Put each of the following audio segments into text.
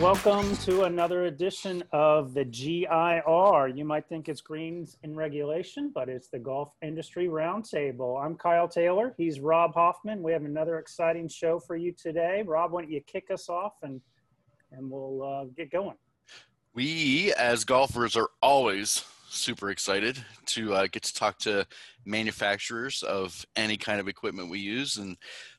Welcome to another edition of the GIR. You might think it's Greens in Regulation, but it's the Golf Industry Roundtable. I'm Kyle Taylor. He's Rob Hoffman. We have another exciting show for you today. Rob, why don't you kick us off and and we'll uh, get going. We, as golfers, are always super excited to uh, get to talk to manufacturers of any kind of equipment we use, and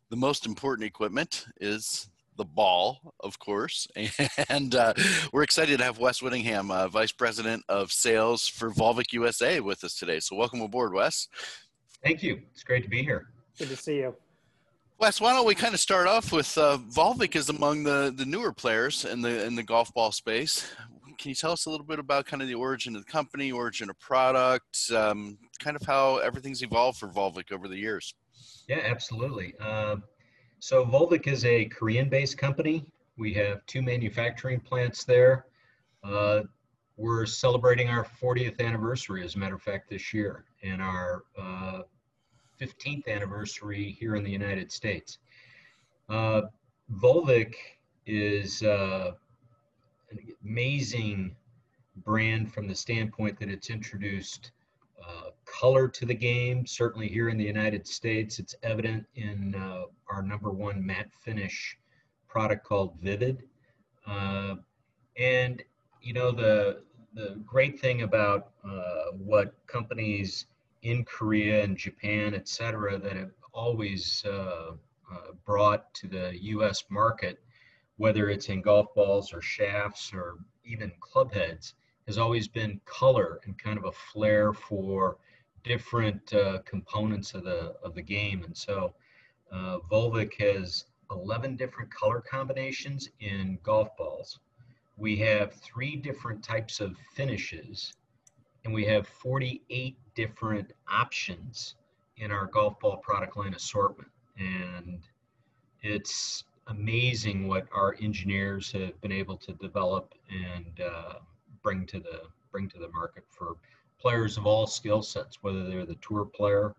the most important equipment is the ball, of course. And uh, we're excited to have Wes Whittingham, uh, Vice President of Sales for Volvik USA, with us today. So, welcome aboard, Wes. Thank you. It's great to be here. Good to see you. Wes, why don't we kind of start off with uh, Volvik is among the, the newer players in the in the golf ball space. Can you tell us a little bit about kind of the origin of the company, origin of product, um, kind of how everything's evolved for Volvik over the years? Yeah, absolutely. Uh, so Volvik is a Korean-based company. We have two manufacturing plants there. Uh, we're celebrating our 40th anniversary, as a matter of fact, this year, and our uh, 15th anniversary here in the United States. Uh, Volvik is uh, an amazing brand from the standpoint that it's introduced uh, color to the game. Certainly here in the United States, it's evident in uh, our number one matte finish product called Vivid. Uh, and you know the the great thing about uh, what companies in Korea and Japan, et cetera, that have always uh, uh, brought to the U.S. market, whether it's in golf balls or shafts or even club heads, has always been color and kind of a flair for different uh, components of the of the game. And so, uh, Volvik has 11 different color combinations in golf balls. We have three different types of finishes, and we have 48 different options in our golf ball product line assortment. And it's amazing what our engineers have been able to develop and uh, bring to the bring to the market for players of all skill sets, whether they're the tour player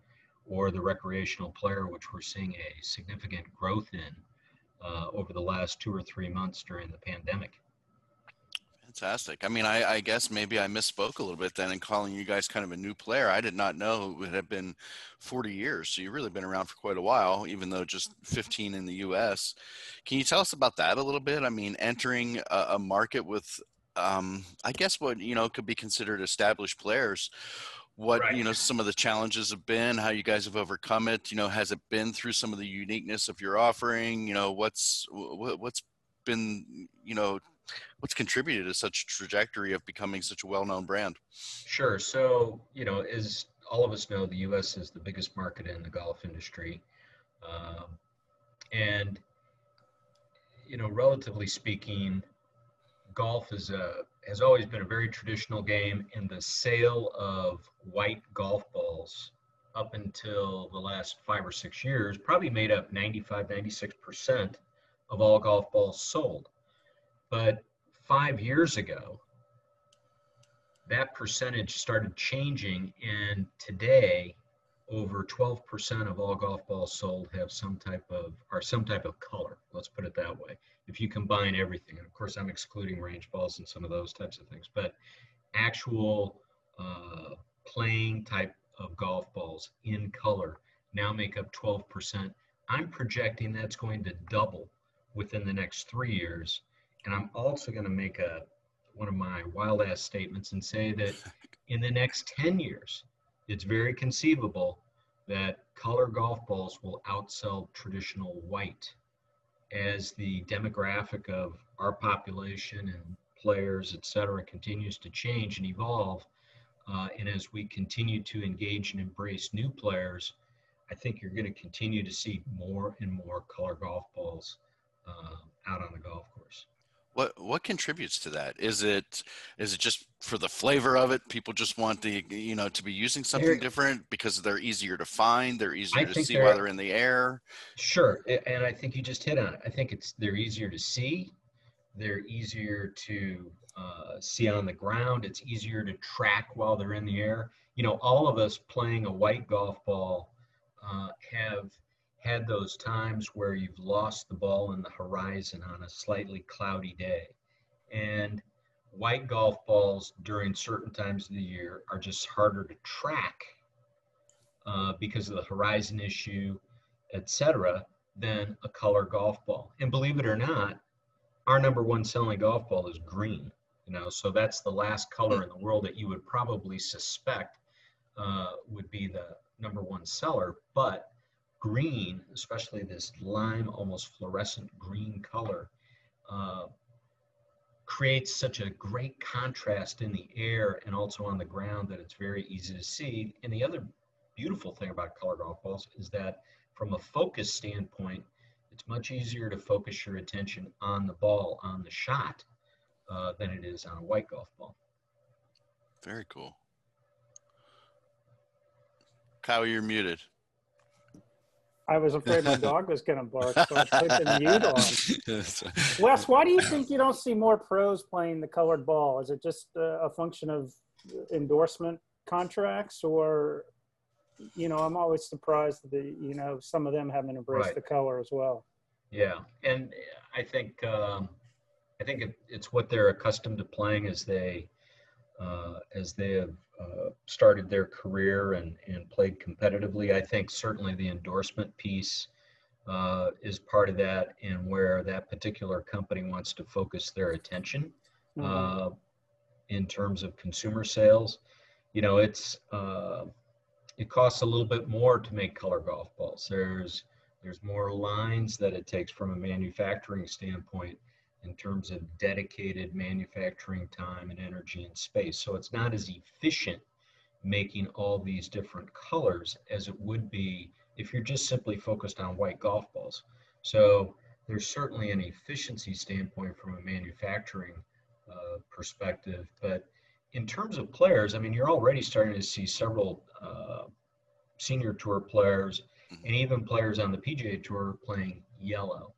or the recreational player, which we're seeing a significant growth in uh, over the last two or three months during the pandemic. Fantastic. I mean, I, I, guess maybe I misspoke a little bit then in calling you guys kind of a new player. I did not know it had been 40 years. So you've really been around for quite a while, even though just 15 in the US. Can you tell us about that a little bit? I mean, entering a, a market with, um, I guess, what, you know, could be considered established players. What, right. you know, some of the challenges have been, how you guys have overcome it. You know, has it been through some of the uniqueness of your offering? You know, what's, what, what's been, you know, what's contributed to such a trajectory of becoming such a well-known brand? Sure. So, you know, as all of us know, the U.S. is the biggest market in the golf industry, um, and you know, relatively speaking, golf is a has always been a very traditional game, and the sale of white golf balls up until the last five or six years probably made up 95, 96% of all golf balls sold. But five years ago, that percentage started changing, and today, over 12% of all golf balls sold have some type of are some type of color. Let's put it that way. If you combine everything, and of course, I'm excluding range balls and some of those types of things, but actual uh, playing type of golf balls in color now make up 12%. I'm projecting that's going to double within the next three years and I'm also going to make a one of my wild ass statements and say that in the next 10 years, it's very conceivable that color golf balls will outsell traditional white as the demographic of our population and players, et cetera, continues to change and evolve. Uh, and as we continue to engage and embrace new players, I think you're going to continue to see more and more color golf balls uh, out on the golf course. What what contributes to that? Is it is it just for the flavor of it? People just want the you know to be using something they're, different because they're easier to find. They're easier to see while they're in the air. Sure, and I think you just hit on it. I think it's they're easier to see. They're easier to uh, see on the ground. It's easier to track while they're in the air. You know, all of us playing a white golf ball uh, have had those times where you've lost the ball in the horizon on a slightly cloudy day. And white golf balls during certain times of the year are just harder to track uh, because of the horizon issue, etc., than a color golf ball. And believe it or not, our number one selling golf ball is green. You know, so that's the last color in the world that you would probably suspect uh, would be the number one seller. But green, especially this lime, almost fluorescent green color, uh, creates such a great contrast in the air and also on the ground that it's very easy to see. And the other beautiful thing about color golf balls is that from a focus standpoint, it's much easier to focus your attention on the ball, on the shot, uh, than it is on a white golf ball. Very cool. Kyle, you're muted. I was afraid my dog was going to bark, so I put the mute on. Wes, why do you think you don't see more pros playing the colored ball? Is it just a function of endorsement contracts, or you know, I'm always surprised that you know some of them haven't embraced right. the color as well. Yeah, and I think um, I think it, it's what they're accustomed to playing as they uh, as they have uh, started their career and, and played competitively. I think certainly the endorsement piece uh, is part of that and where that particular company wants to focus their attention mm-hmm. Uh, in terms of consumer sales. You know, it's uh, it costs a little bit more to make color golf balls. There's there's more lines that it takes from a manufacturing standpoint in terms of dedicated manufacturing time and energy and space. So it's not as efficient making all these different colors as it would be if you're just simply focused on white golf balls. So there's certainly an efficiency standpoint from a manufacturing uh, perspective, but in terms of players, I mean, you're already starting to see several uh, senior tour players mm-hmm. and even players on the PGA Tour playing yellow.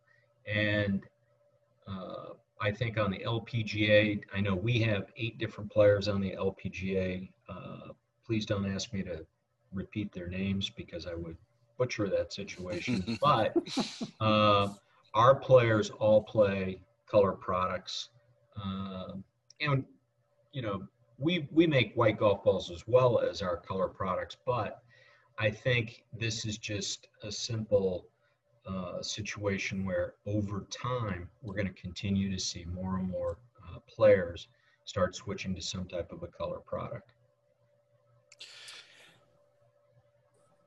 And uh, I think on the LPGA, I know we have eight different players on the LPGA. Uh, please don't ask me to repeat their names because I would butcher that situation. but uh, our players all play color products. Uh, and, you know, we, we make white golf balls as well as our color products, but I think this is just a simple uh, situation where over time we're going to continue to see more and more uh, players start switching to some type of a color product.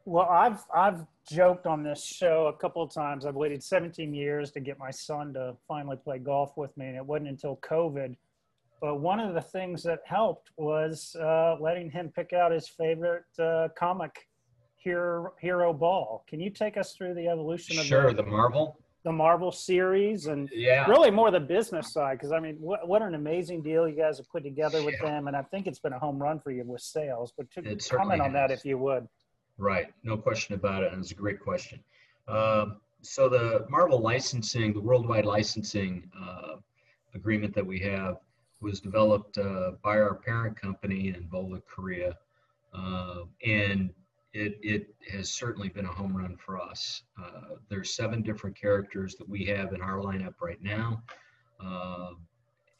Well, I've I've joked on this show a couple of times. I've waited 17 years to get my son to finally play golf with me, and it wasn't until COVID. But one of the things that helped was uh, letting him pick out his favorite uh, comic hero, hero ball. Can you take us through the evolution of sure the, the Marvel the Marvel series and yeah. really more the business side because I mean what, what an amazing deal you guys have put together with yeah. them and I think it's been a home run for you with sales. But to comment on that if you would. Right, no question about it, and it's a great question. Um, so the Marvel licensing, the worldwide licensing uh, agreement that we have was developed uh, by our parent company in Volvik, Korea, uh, and it, it has certainly been a home run for us. Uh, there's seven different characters that we have in our lineup right now. Uh,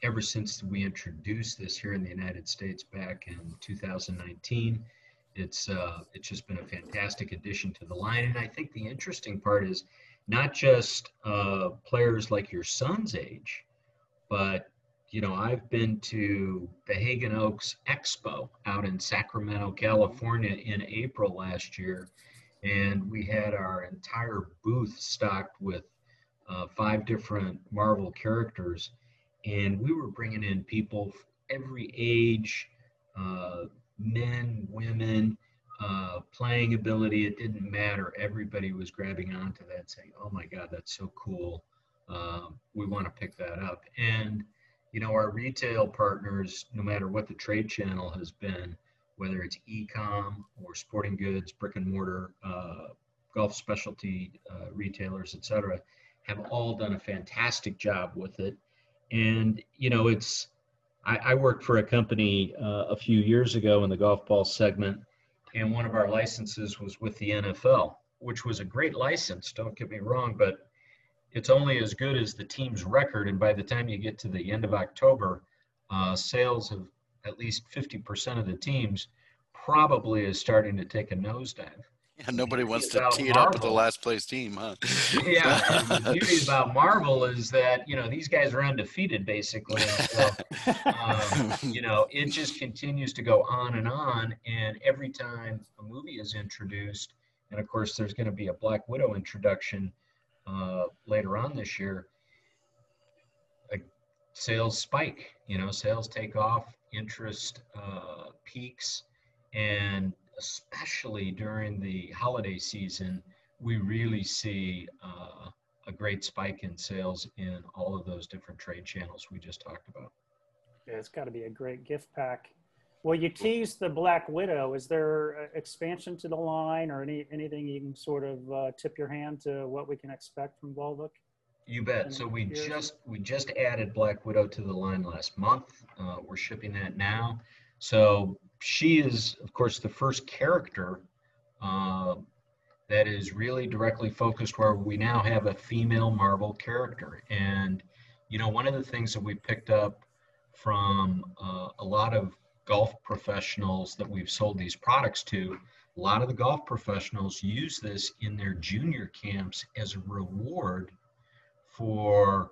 ever since we introduced this here in the United States back in 2019, it's uh, it's just been a fantastic addition to the line. And I think the interesting part is not just uh, players like your son's age, but you know, I've been to the Haggin Oaks Expo out in Sacramento, California in April last year. And we had our entire booth stocked with uh, five different Marvel characters. And we were bringing in people every age, uh, men, women, uh, playing ability. It didn't matter. Everybody was grabbing onto that, saying, oh my God, that's so cool. Um, we want to pick that up. And you know, our retail partners, no matter what the trade channel has been, whether it's e-com or sporting goods, brick and mortar, uh, golf specialty uh, retailers, et cetera, have all done a fantastic job with it. And, you know, it's, I, I worked for a company uh, a few years ago in the golf ball segment, and one of our licenses was with the NFL. which was a great license. Don't get me wrong, but it's only as good as the team's record. And by the time you get to the end of October, uh, sales of at least 50% of the teams probably is starting to take a nosedive. Yeah, nobody wants to tee it up with the last place team, huh? yeah. the beauty about Marvel is that, you know, these guys are undefeated basically. So, um, you know, it just continues to go on and on. And every time a movie is introduced, and of course, there's going to be a Black Widow introduction uh, later on this year, a sales spike, you know, sales take off, interest uh, peaks, and especially during the holiday season, we really see uh, a great spike in sales in all of those different trade channels we just talked about. Yeah, it's got to be a great gift pack. Well, you teased the Black Widow. Is there expansion to the line or any anything you can sort of uh, tip your hand to what we can expect from Volvik? You bet. So we just we just added Black Widow to the line last month. Uh, we're shipping that now. So she is, of course, the first character uh, that is really directly focused where we now have a female Marvel character. And, you know, one of the things that we picked up from uh, a lot of golf professionals that we've sold these products to, a lot of the golf professionals use this in their junior camps as a reward for,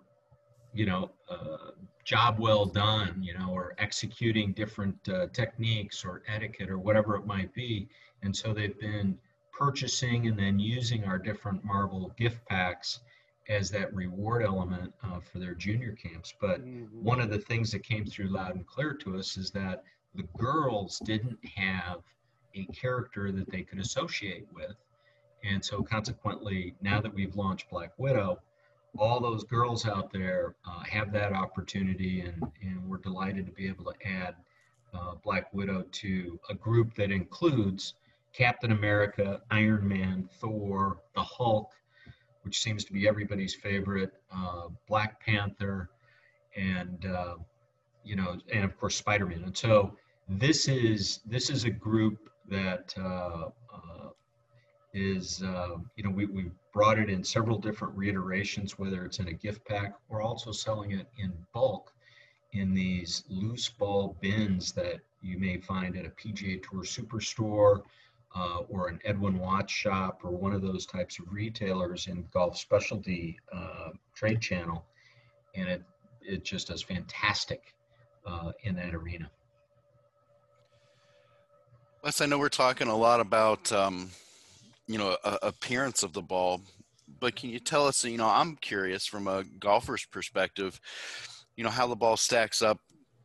you know, uh, job well done, you know, or executing different uh, techniques or etiquette or whatever it might be. And so they've been purchasing and then using our different Marvel gift packs as that reward element uh, for their junior camps. But mm-hmm. one of the things that came through loud and clear to us is that the girls didn't have a character that they could associate with. And so consequently, now that we've launched Black Widow, all those girls out there uh, have that opportunity, and, and we're delighted to be able to add uh, Black Widow to a group that includes Captain America, Iron Man, Thor, the Hulk, which seems to be everybody's favorite, uh, Black Panther, and uh, you know, and of course Spider-Man. And so this is this is a group that uh, uh, is you know we we brought it in several different reiterations, whether it's in a gift pack We're also selling it in bulk in these loose ball bins that you may find at a PGA Tour Superstore uh, or an Edwin Watts shop or one of those types of retailers in golf specialty uh, trade channel. And it, it just does fantastic uh, in that arena. Wes, I know we're talking a lot about um, you know appearance of the ball but can you tell us you know i'm curious from a golfer's perspective you know how the ball stacks up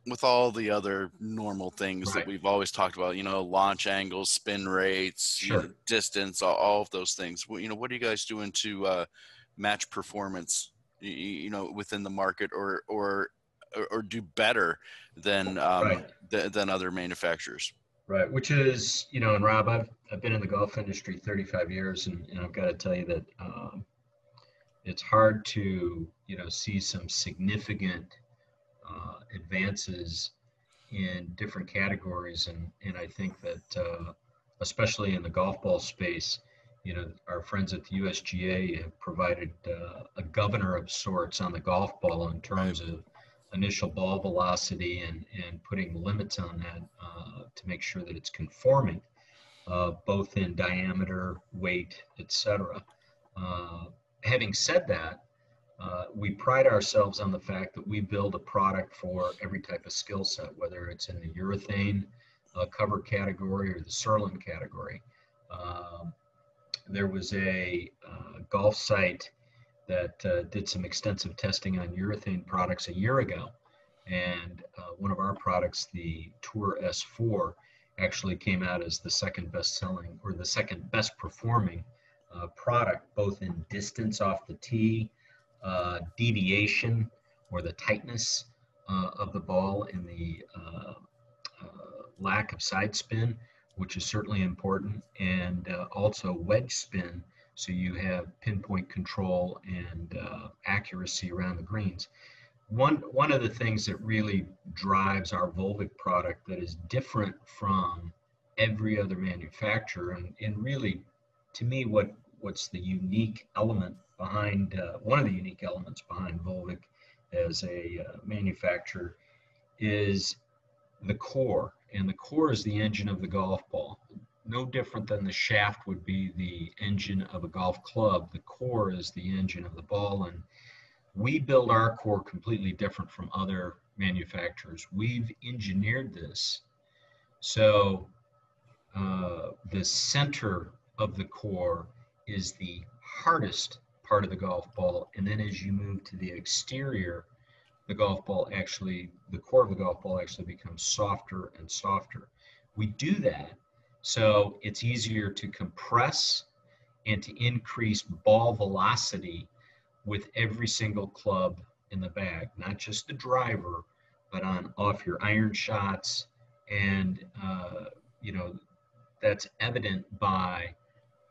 with all the other normal things right. that we've always talked about you know launch angles spin rates sure. you know, distance all, all, of those things you know what are you guys doing to uh, match performance you, you, know within the market or or or, do better than um, right. th- than other manufacturers Right, which is, you know, and Rob, I've, I've been in the golf industry 35 years, and, and I've got to tell you that um, it's hard to, you know, see some significant uh, advances in different categories. And, and I think that, uh, especially in the golf ball space, you know, our friends at the USGA have provided uh, a governor of sorts on the golf ball in terms of initial ball velocity and, and putting limits on that uh, to make sure that it's conforming, uh, both in diameter, weight, etc. Uh, having said that, uh, we pride ourselves on the fact that we build a product for every type of skill set, whether it's in the urethane uh, cover category or the Surlyn category. Um, there was a uh, golf site that uh, did some extensive testing on urethane products a year ago. And uh, one of our products, the Tour S4, actually came out as the second best selling or the second best performing uh, product, both in distance off the tee, uh, deviation or the tightness uh, of the ball, and the uh, lack of side spin, which is certainly important, and also wedge spin so you have pinpoint control and uh, accuracy around the greens. One, one of the things that really drives our Volvik product that is different from every other manufacturer and, and really to me what what's the unique element behind uh, one of the unique elements behind Volvik as a uh, manufacturer is the core, and the core is the engine of the golf ball. No different than the shaft would be the engine of a golf club. The core is the engine of the ball, and we build our core completely different from other manufacturers. We've engineered this so uh, the center of the core is the hardest part of the golf ball, and then as you move to the exterior, the golf ball actually, the core of the golf ball actually becomes softer and softer. We do that so it's easier to compress and to increase ball velocity with every single club in the bag, not just the driver, but on off your iron shots. And, uh, you know, that's evident by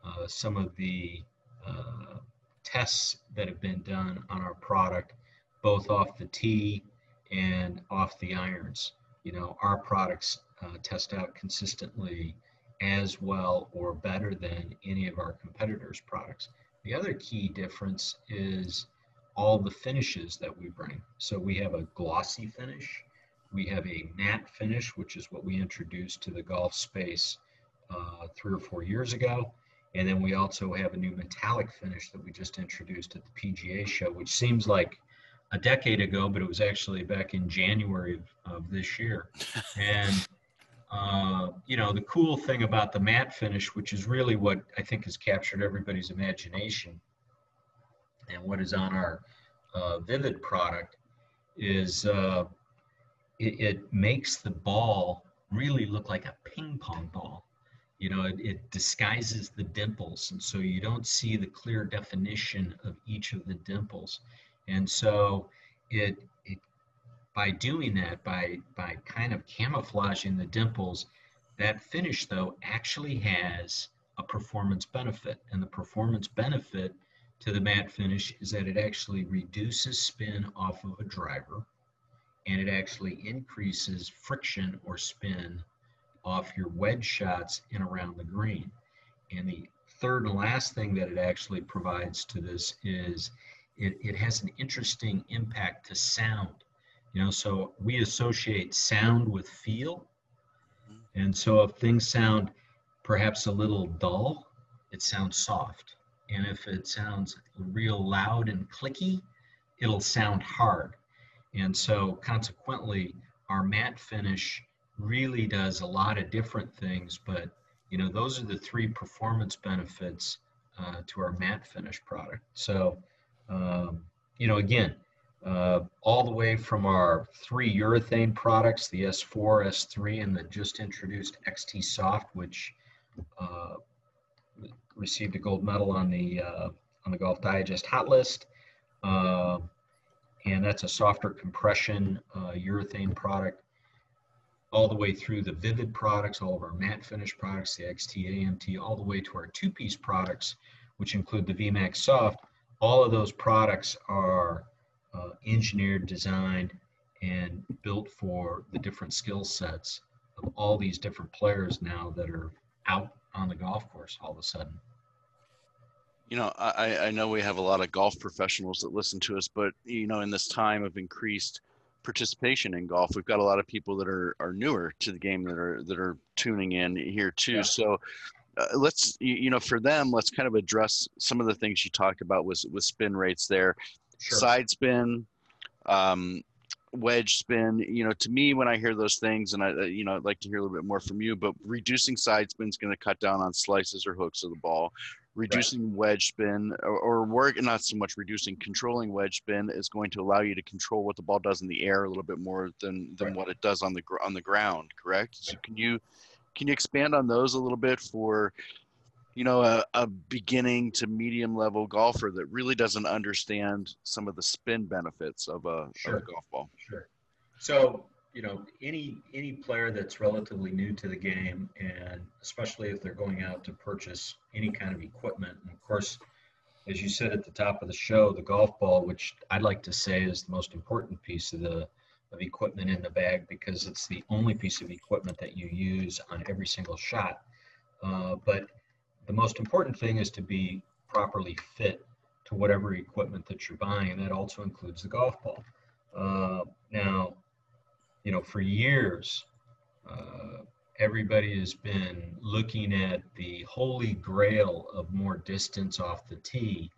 uh, some of the uh, tests that have been done on our product, both off the tee and off the irons. You know, our products uh, test out consistently as well or better than any of our competitors' products. The other key difference is all the finishes that we bring. So we have a glossy finish, we have a matte finish, which is what we introduced to the golf space uh, three or four years ago. And then we also have a new metallic finish that we just introduced at the PGA show, which seems like a decade ago, but it was actually back in January of, of this year. And uh, you know, the cool thing about the matte finish, which is really what I think has captured everybody's imagination and what is on our uh, Vivid product, is uh, it, it, makes the ball really look like a ping pong ball. You know, it, it disguises the dimples, and so you don't see the clear definition of each of the dimples. And so it by doing that, by, by kind of camouflaging the dimples, that finish though actually has a performance benefit. And the performance benefit to the matte finish is that it actually reduces spin off of a driver and it actually increases friction or spin off your wedge shots and around the green. And the third and last thing that it actually provides to this is it, it has an interesting impact to sound. You know, so we associate sound with feel. And so if things sound perhaps a little dull, it sounds soft. And if it sounds real loud and clicky, it'll sound hard. And so consequently, our matte finish really does a lot of different things, but you know, those are the three performance benefits uh, to our matte finish product. So, um, you know, again, uh, all the way from our three urethane products, the S4, S3, and the just introduced XT Soft, which uh, received a gold medal on the uh, on the Golf Digest Hot List, uh, and that's a softer compression uh, urethane product. All the way through the Vivid products, all of our matte finish products, the XT AMT, all the way to our two-piece products, which include the VMAX Soft. All of those products are uh, engineered, designed, and built for the different skill sets of all these different players now that are out on the golf course all of a sudden. You know, I, I know we have a lot of golf professionals that listen to us, but you know, in this time of increased participation in golf, we've got a lot of people that are, are newer to the game that are that are tuning in here too. Yeah. So uh, let's you know for them, let's kind of address some of the things you talked about with with spin rates there sure. side spin, um, wedge spin. You know, to me, when I hear those things, and I, uh, you know, I'd like to hear a little bit more from you. But reducing side spin is going to cut down on slices or hooks of the ball. Reducing right. wedge spin, or, or work, not so much reducing, controlling wedge spin is going to allow you to control what the ball does in the air a little bit more than than right. what it does on the on the ground. Correct? So can you can you expand on those a little bit for you know a, a, beginning to medium level golfer that really doesn't understand some of the spin benefits of a, sure. of a golf ball. Sure. So you know any any player that's relatively new to the game and especially if they're going out to purchase any kind of equipment and of course as you said at the top of the show the golf ball which i'd like to say is the most important piece of the of equipment in the bag because it's the only piece of equipment that you use on every single shot. Uh, but the most important thing is to be properly fit to whatever equipment that you're buying, and that also includes the golf ball. Uh, now, you know, for years, uh, everybody has been looking at the holy grail of more distance off the tee,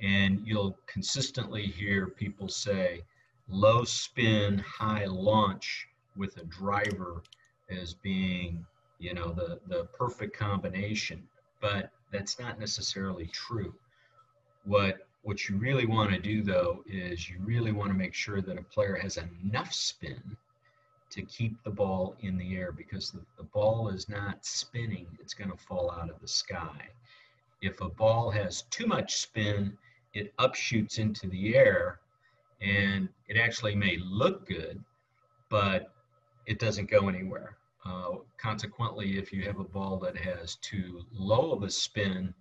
and you'll consistently hear people say low spin, high launch with a driver as being, you know, the, the perfect combination. But that's not necessarily true. What what you really want to do though is you really want to make sure that a player has enough spin to keep the ball in the air because the, the ball is not spinning, it's going to fall out of the sky. If a ball has too much spin, it upshoots into the air and it actually may look good, but it doesn't go anywhere. Uh, consequently, if you have a ball that has too low of a spin,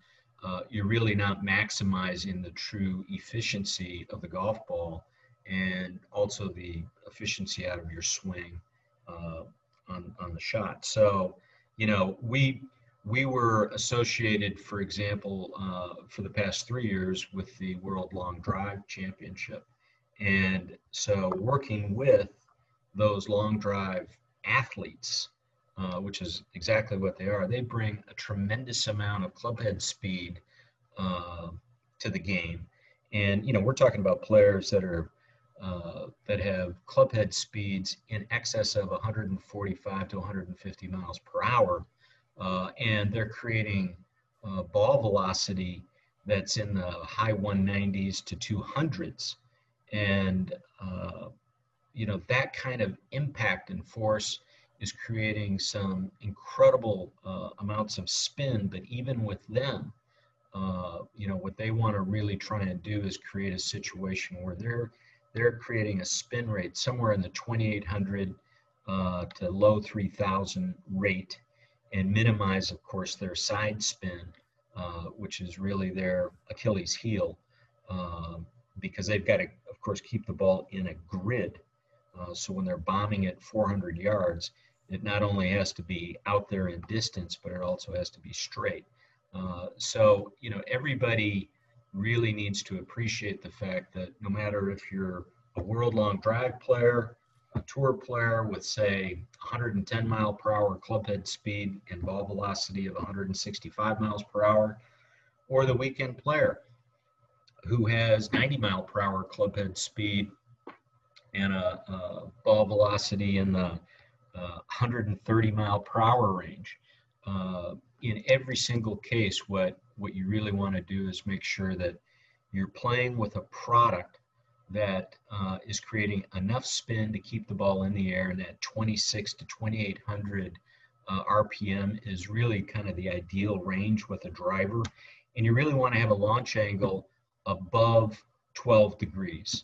uh, you're really not maximizing the true efficiency of the golf ball and also the efficiency out of your swing uh, on, on the shot. So, you know, we we were associated, for example, uh, for the past three years with the World Long Drive Championship. And so working with those long drive athletes, uh, which is exactly what they are, they bring a tremendous amount of clubhead speed uh, to the game. And, you know, we're talking about players that are uh, that have clubhead speeds in excess of 145 to 150 miles per hour. Uh, and they're creating uh, ball velocity that's in the high 190s to 200s. And, uh, you know, that kind of impact and force is creating some incredible uh, amounts of spin, but even with them, uh, you know, what they want to really try and do is create a situation where they're they're creating a spin rate somewhere in the 2800 uh, to low 3000 rate and minimize, of course, their side spin, uh, which is really their Achilles heel, uh, because they've got to, of course, keep the ball in a grid. Uh, so when they're bombing at 400 yards, it not only has to be out there in distance, but it also has to be straight. Uh, so, you know, everybody really needs to appreciate the fact that no matter if you're a world long drive player, a tour player with say 110 mile per hour clubhead speed and ball velocity of 165 miles per hour, or the weekend player who has 90 mile per hour clubhead speed and a, a ball velocity in the uh, 130 mile per hour range. Uh, in every single case, what what you really want to do is make sure that you're playing with a product that uh, is creating enough spin to keep the ball in the air and that 26 to 2800 uh, RPM is really kind of the ideal range with a driver. And you really want to have a launch angle above 12 degrees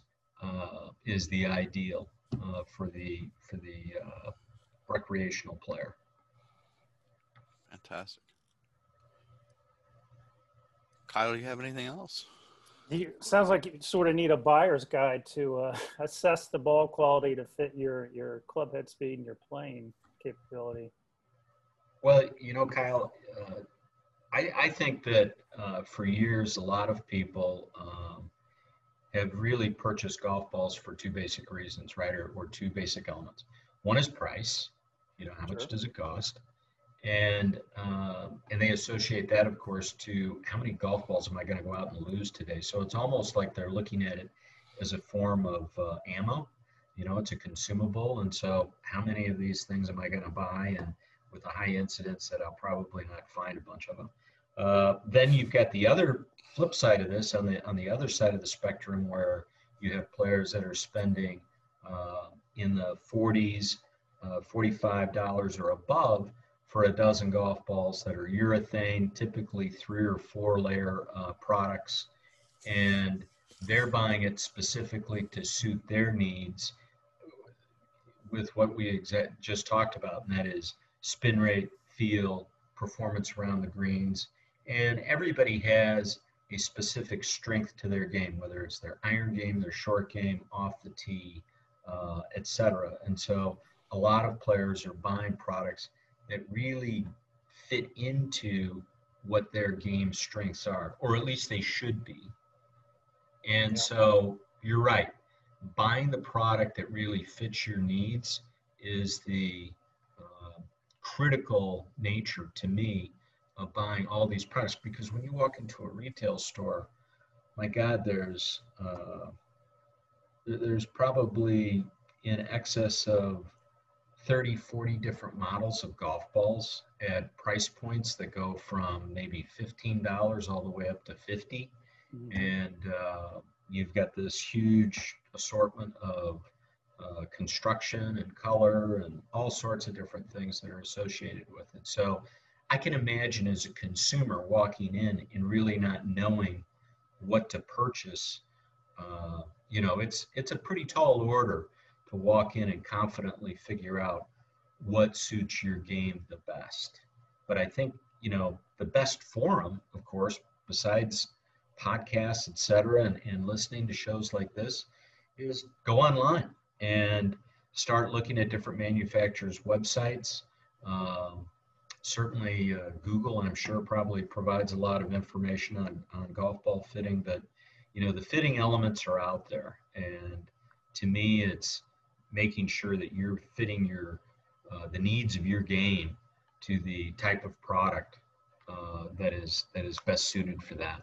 is the ideal uh, for the for the uh, recreational player. Fantastic. Kyle, do you have anything else? You, sounds like you sort of need a buyer's guide to uh, assess the ball quality to fit your your club head speed and your playing capability. Well, you know, Kyle, uh, I, I think that uh, for years a lot of people um, have really purchased golf balls for two basic reasons, right? Or, or two basic elements. One is price. You know, how much does it cost? and uh, and they associate that, of course, to how many golf balls am I going to go out and lose today? So it's almost like they're looking at it as a form of uh, ammo. You know, it's a consumable, and so how many of these things am I going to buy? And with a high incidence, that I'll probably not find a bunch of them. Uh, then you've got the other flip side of this on the on the other side of the spectrum, where you have players that are spending uh, in the 40s, uh, $45 or above for a dozen golf balls that are urethane, typically three or four layer uh, products, and they're buying it specifically to suit their needs with what we exa- just talked about, and that is spin rate, feel, performance around the greens. And everybody has a specific strength to their game, whether it's their iron game, their short game, off the tee, uh, etc. And so a lot of players are buying products that really fit into what their game strengths are, or at least they should be. And Yeah. so you're right. Buying the product that really fits your needs is the uh, critical nature to me of buying all these products because when you walk into a retail store, my God, there's uh, there's probably in excess of 30, 40 different models of golf balls at price points that go from maybe $15 all the way up to 50 Mhm. and uh, you've got this huge assortment of uh, construction and color and all sorts of different things that are associated with it. So I can imagine as a consumer walking in and really not knowing what to purchase. Uh, you know, it's it's a pretty tall order to walk in and confidently figure out what suits your game the best. But I think you know the best forum, of course, besides podcasts, etc., and, and listening to shows like this, is go online and start looking at different manufacturers' websites. Um, certainly, uh, Google, I'm sure, probably provides a lot of information on, on golf ball fitting, but you know, the fitting elements are out there. And to me, it's making sure that you're fitting your uh, the needs of your game to the type of product uh, that is that is best suited for that.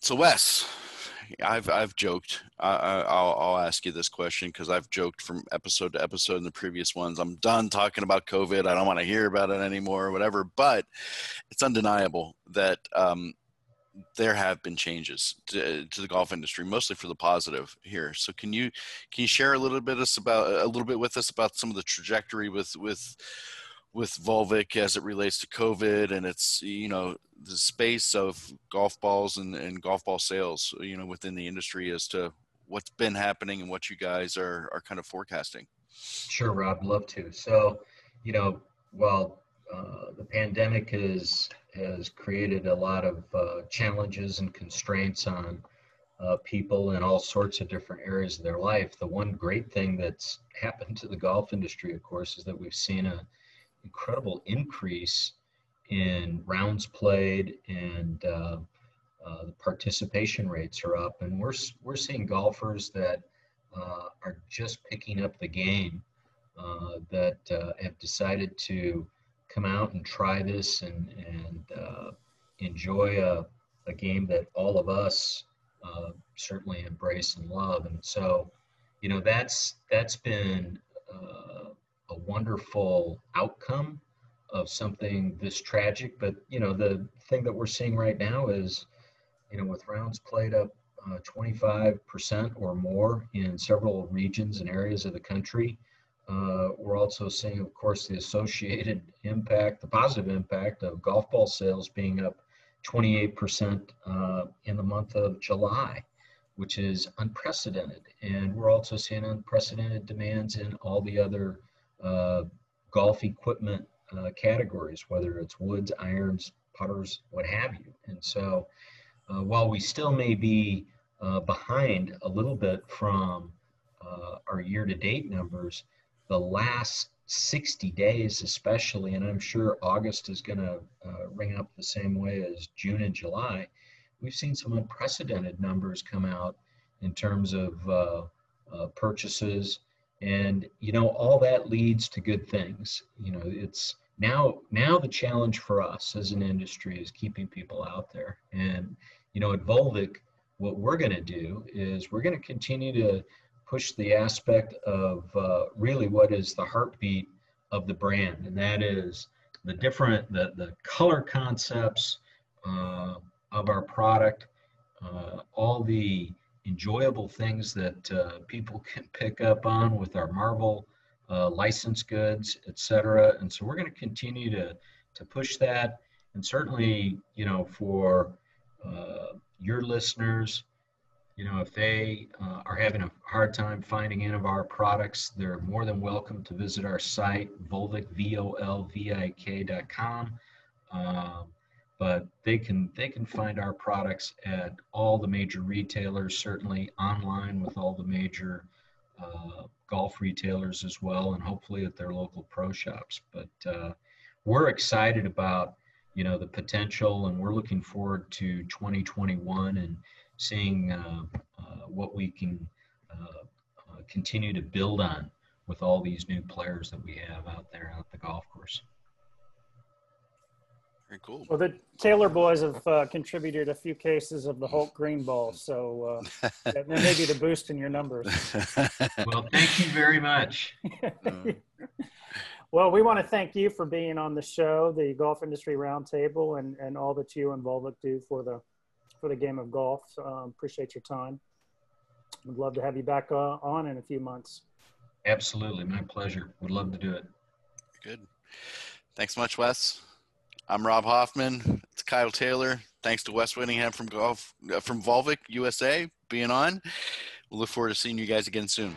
So Wes, I've I've joked. I, I, I'll I'll ask you this question because I've joked from episode to episode in the previous ones. I'm done talking about COVID. I don't want to hear about it anymore, or whatever. But it's undeniable that um, there have been changes to, to the golf industry, mostly for the positive here. So can you can you share a little bit us about a little bit with us about some of the trajectory with with with Volvik as it relates to COVID and it's you know the space of golf balls and, and golf ball sales you know within the industry as to what's been happening and what you guys are are kind of forecasting. Sure, Rob, love to. So, you know, while uh, the pandemic has has created a lot of uh, challenges and constraints on uh, people in all sorts of different areas of their life. The one great thing that's happened to the golf industry, of course, is that we've seen a incredible increase in rounds played and uh, uh, the participation rates are up, and we're we're seeing golfers that uh, are just picking up the game uh, that uh, have decided to come out and try this and and uh, enjoy a, a game that all of us uh, certainly embrace and love, and so you know that's that's been a wonderful outcome of something this tragic. But you know, the thing that we're seeing right now is, you know, with rounds played up uh, 25% or more in several regions and areas of the country. Uh, we're also seeing, of course, the associated impact, the positive impact of golf ball sales being up 28% uh, in the month of July, which is unprecedented. And we're also seeing unprecedented demands in all the other uh, golf equipment uh, categories, whether it's woods, irons, putters, what have you. And so, uh, while we still may be uh, behind a little bit from uh, our year-to-date numbers, the last 60 days, especially, and I'm sure August is going to uh, ring up the same way as June and July. We've seen some unprecedented numbers come out in terms of uh, purchases and you know all that leads to good things. You know it's now now the challenge for us as an industry is keeping people out there. And you know at Volvik what we're going to do is we're going to continue to push the aspect of uh, really what is the heartbeat of the brand. And that is the different the, the color concepts uh, of our product uh, all the enjoyable things that uh, people can pick up on with our Marvel uh, license goods, et cetera. And so we're going to continue to, to push that. And certainly, you know, for uh, your listeners, you know, if they uh, are having a hard time finding any of our products, they're more than welcome to visit our site, Volvik, V-O-L-V-I-K dot com. Um, but they can they can find our products at all the major retailers certainly online with all the major uh, golf retailers as well and hopefully at their local pro shops but uh, we're excited about you know, the potential, and we're looking forward to 2021 and seeing uh, uh, what we can uh, uh, continue to build on with all these new players that we have out there at the golf course. Very cool. Well, the Taylor boys have uh, contributed a few cases of the Hulk green ball, so uh, that may be the boost in your numbers. Well, thank you very much. well, we want to thank you for being on the show, the Golf Industry Roundtable, and, and all that you and Volvik do for the for the game of golf. Um, appreciate your time. Would love to have you back uh, on in a few months. Absolutely, my pleasure. Would love to do it. Good. Thanks much, Wes. I'm Rob Hoffman. It's Kyle Taylor. Thanks to Wes Whittingham from Golf uh, from Volvik USA being on. We'll look forward to seeing you guys again soon.